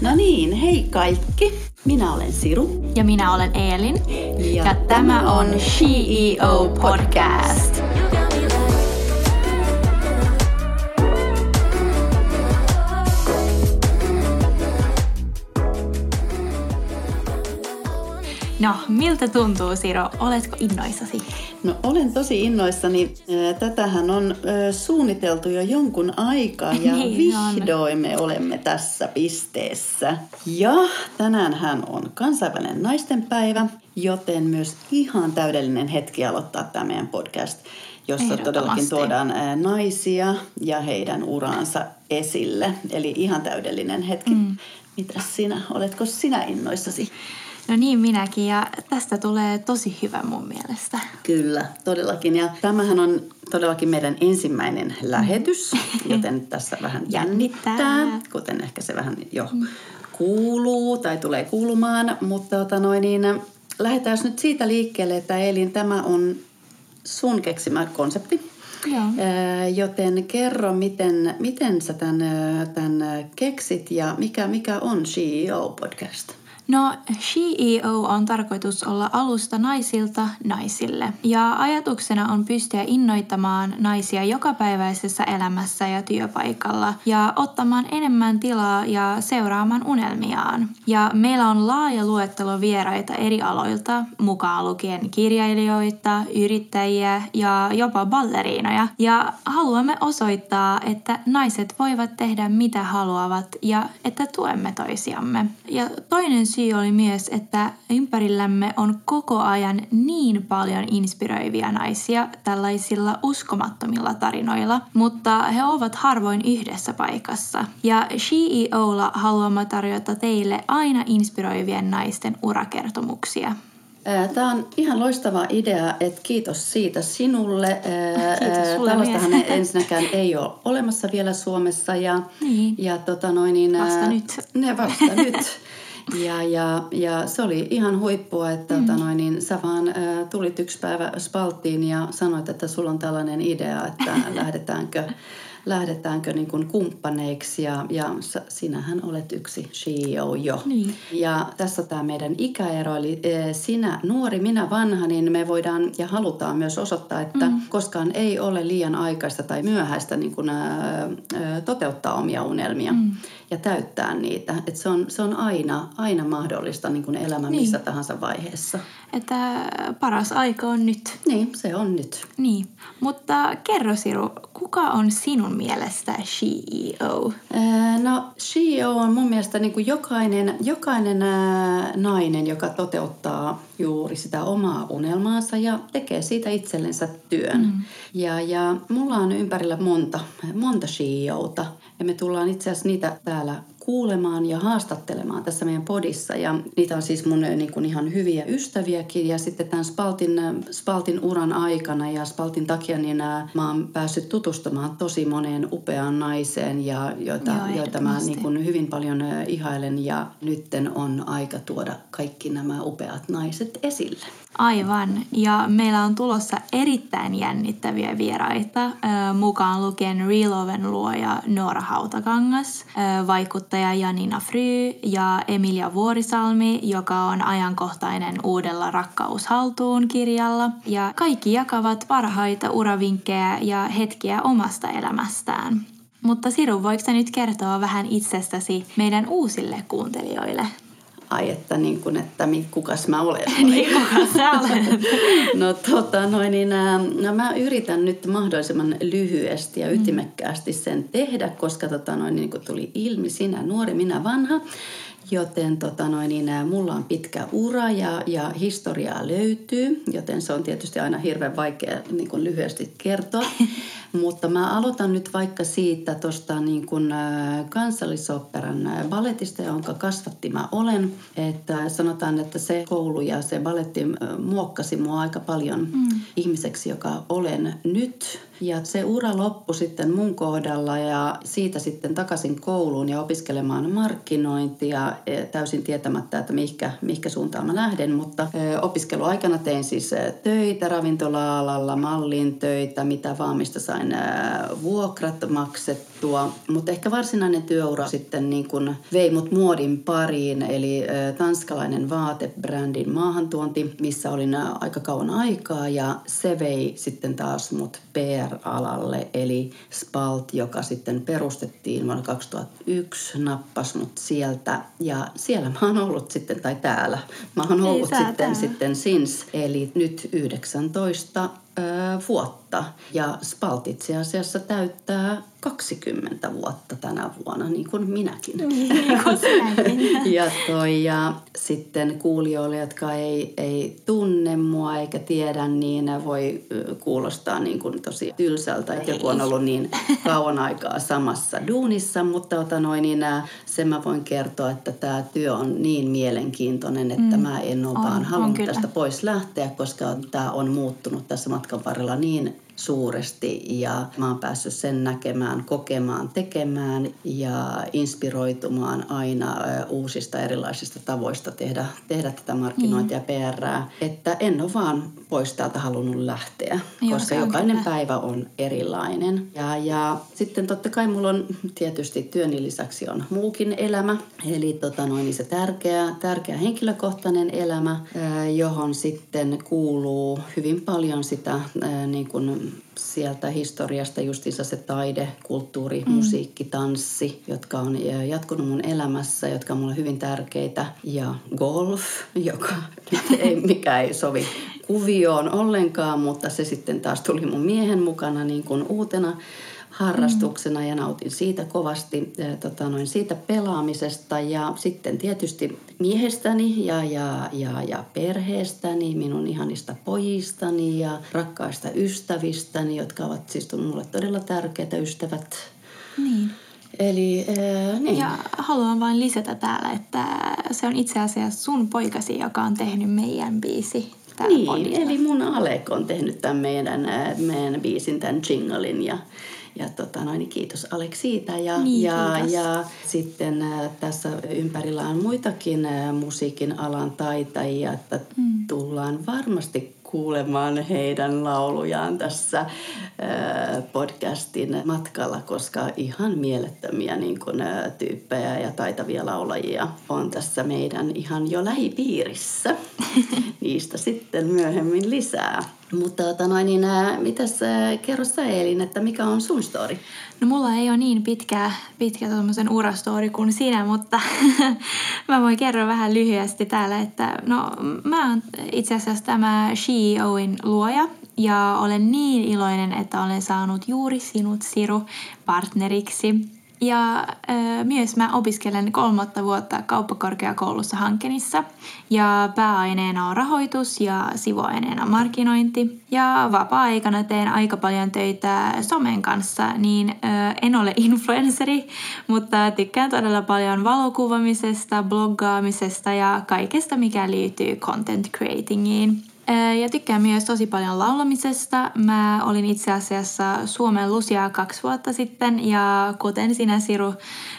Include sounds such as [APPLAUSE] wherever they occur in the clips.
No niin, hei kaikki. Minä olen Siru. Ja minä olen Eelin. Ja, Ja tämä on CEO Podcast. No, miltä tuntuu Siro? Oletko innoissasi? No olen tosi innoissani. Äh, Tätähän on suunniteltu jo jonkun aikaa ja [LAUGHS] Niin on. vihdoin me olemme tässä pisteessä. Ja tänäänhän on kansainvälinen naistenpäivä, joten myös ihan täydellinen hetki aloittaa tämä meidän podcast, jossa todellakin tuodaan naisia ja heidän uraansa esille. Eli ihan täydellinen hetki. Mm. Mitäs sinä? Oletko sinä innoissasi? No niin, minäkin. Ja tästä tulee tosi hyvä mun mielestä. Kyllä, todellakin. Ja tämähän on todellakin meidän ensimmäinen lähetys, [LAUGHS] joten tässä vähän jännittää, Jännittää. kuten ehkä se vähän jo kuuluu tai tulee kuulumaan. Mutta tota noin, niin, lähdetään nyt siitä liikkeelle, että Elin, tämä on sun keksimä konsepti. Joo. Joten kerro, miten, miten sä tämän, tämän keksit ja mikä, mikä on CEO-podcast? No, CEO on tarkoitus olla alusta naisilta naisille. Ja ajatuksena on pystyä innoittamaan naisia jokapäiväisessä elämässä ja työpaikalla ja ottamaan enemmän tilaa ja seuraamaan unelmiaan. Ja meillä on laaja luettelo vieraita eri aloilta, mukaan lukien kirjailijoita, yrittäjiä ja jopa balleriinoja. Ja haluamme osoittaa, että naiset voivat tehdä mitä haluavat ja että tuemme toisiamme. Ja toinen syy oli myös, että ympärillämme on koko ajan niin paljon inspiroivia naisia tällaisilla uskomattomilla tarinoilla, mutta he ovat harvoin yhdessä paikassa. Ja CEOlla haluamme tarjota teille aina inspiroivien naisten urakertomuksia. Tämä on ihan loistava idea, että kiitos siitä sinulle. Ää, Kiitos sulle Tällaistahan myös. ensinnäkään ei ole olemassa vielä Suomessa. Ja, Niin. ja tota noin, niin, Vasta nyt. Ne vasta nyt. [LAUGHS] Ja, ja, ja se oli ihan huippua, että mm. tota noin, niin sä vaan ää, tulit yksi päivä Spalttiin ja sanoit, että sulla on tällainen idea, että [LAUGHS] lähdetäänkö, lähdetäänkö niin kuin kumppaneiksi ja, ja sinähän olet yksi CEO jo. Niin. Ja tässä tämä meidän ikäero, eli eh, sinä nuori, minä vanha, niin me voidaan ja halutaan myös osoittaa, että mm. koskaan ei ole liian aikaista tai myöhäistä niin kuin, ää, toteuttaa omia unelmia mm. ja täyttää niitä. Et se, on, se on aina, aina mahdollista niin kuin elämä Niin. missä tahansa vaiheessa. Että paras aika on nyt. Niin, se on nyt. Niin, mutta kerro Siru, kuka on sinun mielestä E CEO? Ää, No CEO on mun mielestä niin kuin jokainen, jokainen ää, nainen, joka toteuttaa juuri sitä omaa unelmaansa ja tekee siitä itsellensä työn. Mm. Ja, ja mulla on ympärillä monta, monta CEOta ja me tullaan itse asiassa niitä täällä kuulemaan ja haastattelemaan tässä meidän podissa. Ja niitä on siis mun niin kuin ihan hyviä ystäviäkin. Ja sitten tämän Spaltin, äh, Spaltin uran aikana ja Spaltin takia niin ää, mä oon päässyt tutustumaan tosi moneen upeaan naiseen, ja joita, Joo, joita mä niin kuin hyvin paljon ihailen. Ja nytten on aika tuoda kaikki nämä upeat naiset esille. Aivan. Ja meillä on tulossa erittäin jännittäviä vieraita, mukaan lukien Reloven luoja Noora Hautakangas, ö, vaikuttaja Janina Fry ja Emilia Vuorisalmi, joka on ajankohtainen uudella Rakkaus haltuun kirjalla. Ja kaikki jakavat parhaita uravinkkejä ja hetkiä omasta elämästään. Mutta Siru, voiko sä nyt kertoa vähän itsestäsi meidän uusille kuuntelijoille? Ai, että, niin kuin, että mi- kukas mä olen. [LAUGHS] Niin, kuka sä olet? [LAUGHS] No tota noin, niin ää, no, mä yritän nyt mahdollisimman lyhyesti ja ytimekkäästi sen tehdä, koska tota noin, niin kuin tuli ilmi, sinä nuori, minä vanha. Joten tota noin, niin, mulla on pitkä ura ja, ja historiaa löytyy, joten se on tietysti aina hirveän vaikea niin kuin lyhyesti kertoa. [LAUGHS] Mutta mä aloitan nyt vaikka siitä tuosta niin kuin, ää, balletista, jonka kasvatti mä olen. Että sanotaan, että se koulu ja se balletti ää, muokkasi mua aika paljon mm. ihmiseksi, joka olen nyt. Ja se ura loppui sitten mun kohdalla ja siitä sitten takaisin kouluun ja opiskelemaan markkinointia ja täysin tietämättä, että mihinkä, mihinkä suuntaan mä lähden. Mutta opiskeluaikana tein siis töitä ravintola-alalla, mallin töitä, mitä vaan, mistä sain vuokrat maksettua. Mutta ehkä varsinainen työura sitten niin kuin vei mut muodin pariin, eli tanskalainen vaatebrändin maahantuonti, missä olin aika kauan aikaa ja se vei sitten taas mut PR-alalle, eli Spalt, joka sitten perustettiin vuonna 2001, nappas mut sieltä ja siellä mä oon ollut sitten, tai täällä, mä oon ollut sitten, sitten since, eli nyt 19 vuotta. Ja Spalt itse asiassa täyttää 20 vuotta tänä vuonna, niin kuin minäkin. Niin kuin [LAUGHS] ja, toi, ja sitten kuulijoille, jotka ei, ei tunne mua eikä tiedä, niin voi kuulostaa niin kuin tosi tylsältä, että joku on ollut niin kauan aikaa samassa duunissa, mutta ota noin, niin sen mä voin kertoa, että tämä työ on niin mielenkiintoinen, että mm. mä en ole on, vaan halunnut tästä pois lähteä, koska tämä on muuttunut tässä matkan varrella niin suuresti ja mä oon päässyt sen näkemään, kokemaan, tekemään ja inspiroitumaan aina uusista erilaisista tavoista tehdä, tehdä tätä markkinointia mm. ja PR, että en ole vaan pois täältä halunnut lähteä, Joo, koska jokainen kyllä. päivä on erilainen. Ja, ja sitten totta kai mulla on tietysti työni lisäksi on muukin elämä, eli tota noin, niin se tärkeä, tärkeä henkilökohtainen elämä, johon sitten kuuluu hyvin paljon sitä niin kuin sieltä historiasta justiinsa se taide, kulttuuri, mm. musiikki, tanssi, jotka on jatkunut mun elämässä, jotka on mulle hyvin tärkeitä. Ja golf, joka [LAUGHS] ei, mikä ei sovi kuvioon ollenkaan, mutta se sitten taas tuli mun miehen mukana niin kuin uutena harrastuksena mm. ja nautin siitä kovasti, tota noin, siitä pelaamisesta ja sitten tietysti miehestäni ja, ja, ja, ja perheestäni, minun ihanista pojistani ja rakkaista ystävistäni, jotka ovat siis mulle todella tärkeitä ystävät. Niin. Eli äh, niin. Ja haluan vain lisätä täällä, että se on itse asiassa sun poikasi, joka on tehnyt meidän biisi niin, podilla. eli mun Alek on tehnyt tämän meidän, meidän biisin, tämän jinglein ja ja tota noin, niin kiitos Alek siitä. Ja, niin, ja, ja sitten ä, tässä ympärillä on muitakin ä, musiikin alan taitajia, että mm. tullaan varmasti kuulemaan heidän laulujaan tässä podcastin matkalla, koska ihan mielettömiä niin kuin, tyyppejä ja taitavia laulajia on tässä meidän ihan jo lähipiirissä. [LAUGHS] Niistä sitten myöhemmin lisää. Mutta tota noin, niin, mitäs kerro sä Elin, että mikä on sun story? No mulla ei ole niin pitkä, pitkä urastori kuin sinä, mutta [LAUGHS] mä voin kertoa vähän lyhyesti täällä, että no mä oon itse asiassa tämä SheOin luoja ja olen niin iloinen, että olen saanut juuri sinut Siru partneriksi. Ja myös mä opiskelen kolmatta vuotta kauppakorkeakoulussa Hankenissa. Ja pääaineena on rahoitus ja sivuaineena markkinointi. Ja vapaa-aikana teen aika paljon töitä somen kanssa, niin en ole [LAUGHS] influenceri, mutta tykkään todella paljon valokuvamisesta, bloggaamisesta ja kaikesta, mikä liittyy content creatingiin. Ja tykkään myös tosi paljon laulamisesta. Mä olin itse asiassa Suomen Lusia kaksi vuotta sitten ja kuten sinä Siru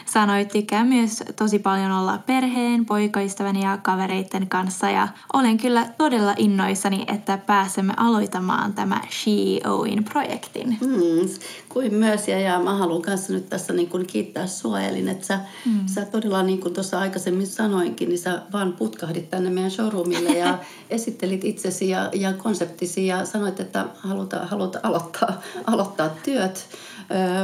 sanoit, tykkään myös tosi paljon olla perheen, poikaystävän ja kavereiden kanssa ja olen kyllä todella innoissani, että pääsemme aloittamaan tämä She Oin projektin. Mm, kuin myös ja, ja mä haluan kanssa nyt tässä niin kuin kiittää sua Elin, että sä, mm. sä todella niin kuin tuossa aikaisemmin sanoinkin, niin sä vaan putkahdit tänne meidän showroomille ja [LAUGHS] esittelit itsesi ja, ja konseptisi ja sanoit, että haluta, haluta aloittaa, aloittaa työt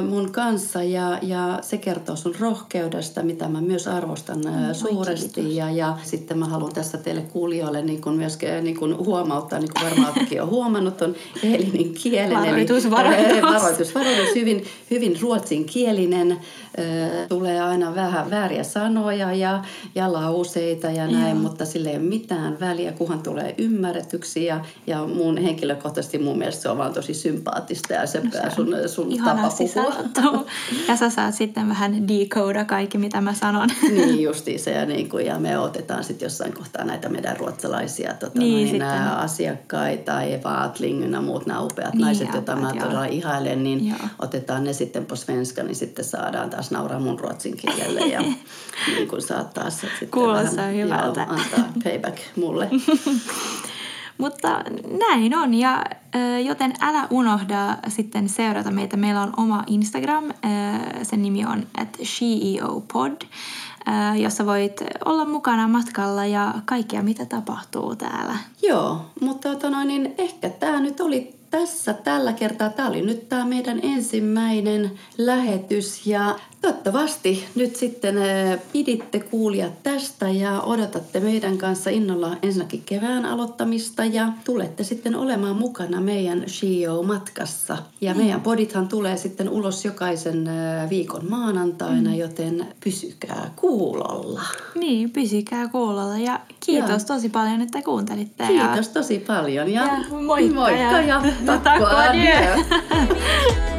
mun kanssa ja, ja se kertoo sun rohkeudesta, mitä mä myös arvostan mm, suuresti. Ja, ja sitten mä haluan tässä teille kuulijoille niin kuin myös niin kuin huomauttaa, niin kuin varmaan on huomannut, on Elinin kielen. Varoitus, varoitus. hyvin, hyvin ruotsinkielinen. Tulee aina vähän vääriä sanoja ja, ja lauseita ja näin, Joo. mutta sille ei ole mitään väliä, kunhan tulee ymmärretyksi. Ja, ja mun henkilökohtaisesti mun mielestä se on vaan tosi sympaattista ja se, no, se sun, sun tapa sanottu. Ja sä saat sitten vähän decoda kaikki, mitä mä sanon. Niin justiinsa ja, niin kuin, ja me otetaan sitten jossain kohtaa näitä meidän ruotsalaisia tota, niin, noin, nämä asiakkaita, Eva Atling ja muut nämä upeat niin, naiset, joita mä joo. todella ihailen, niin joo. otetaan ne sitten på svenska, niin sitten saadaan taas nauraa mun ruotsin kielelle ja [LAUGHS] niin kuin saat taas sitten Kuulostaa vähän, hyvältä. Joo, antaa payback mulle. [LAUGHS] Mutta näin on, ja joten älä unohda sitten seurata meitä. Meillä on oma Instagram, sen nimi on at sheeopod, jossa voit olla mukana matkalla ja kaikkea, mitä tapahtuu täällä. Joo, mutta noin, niin ehkä tämä nyt oli tässä tällä kertaa. Tämä oli nyt tämä meidän ensimmäinen lähetys ja Toivottavasti nyt sitten piditte kuulijat tästä ja odotatte meidän kanssa innolla ensinnäkin kevään aloittamista ja tulette sitten olemaan mukana meidän CEO-matkassa. Ja niin. meidän podithan tulee sitten ulos jokaisen viikon maanantaina, mm. joten pysykää kuulolla. Niin, pysykää kuulolla ja kiitos ja. tosi paljon, että kuuntelitte. Kiitos ja... tosi paljon ja, ja moikka, moikka ja, ja No tak, Dokładnie. Dokładnie. [LAUGHS]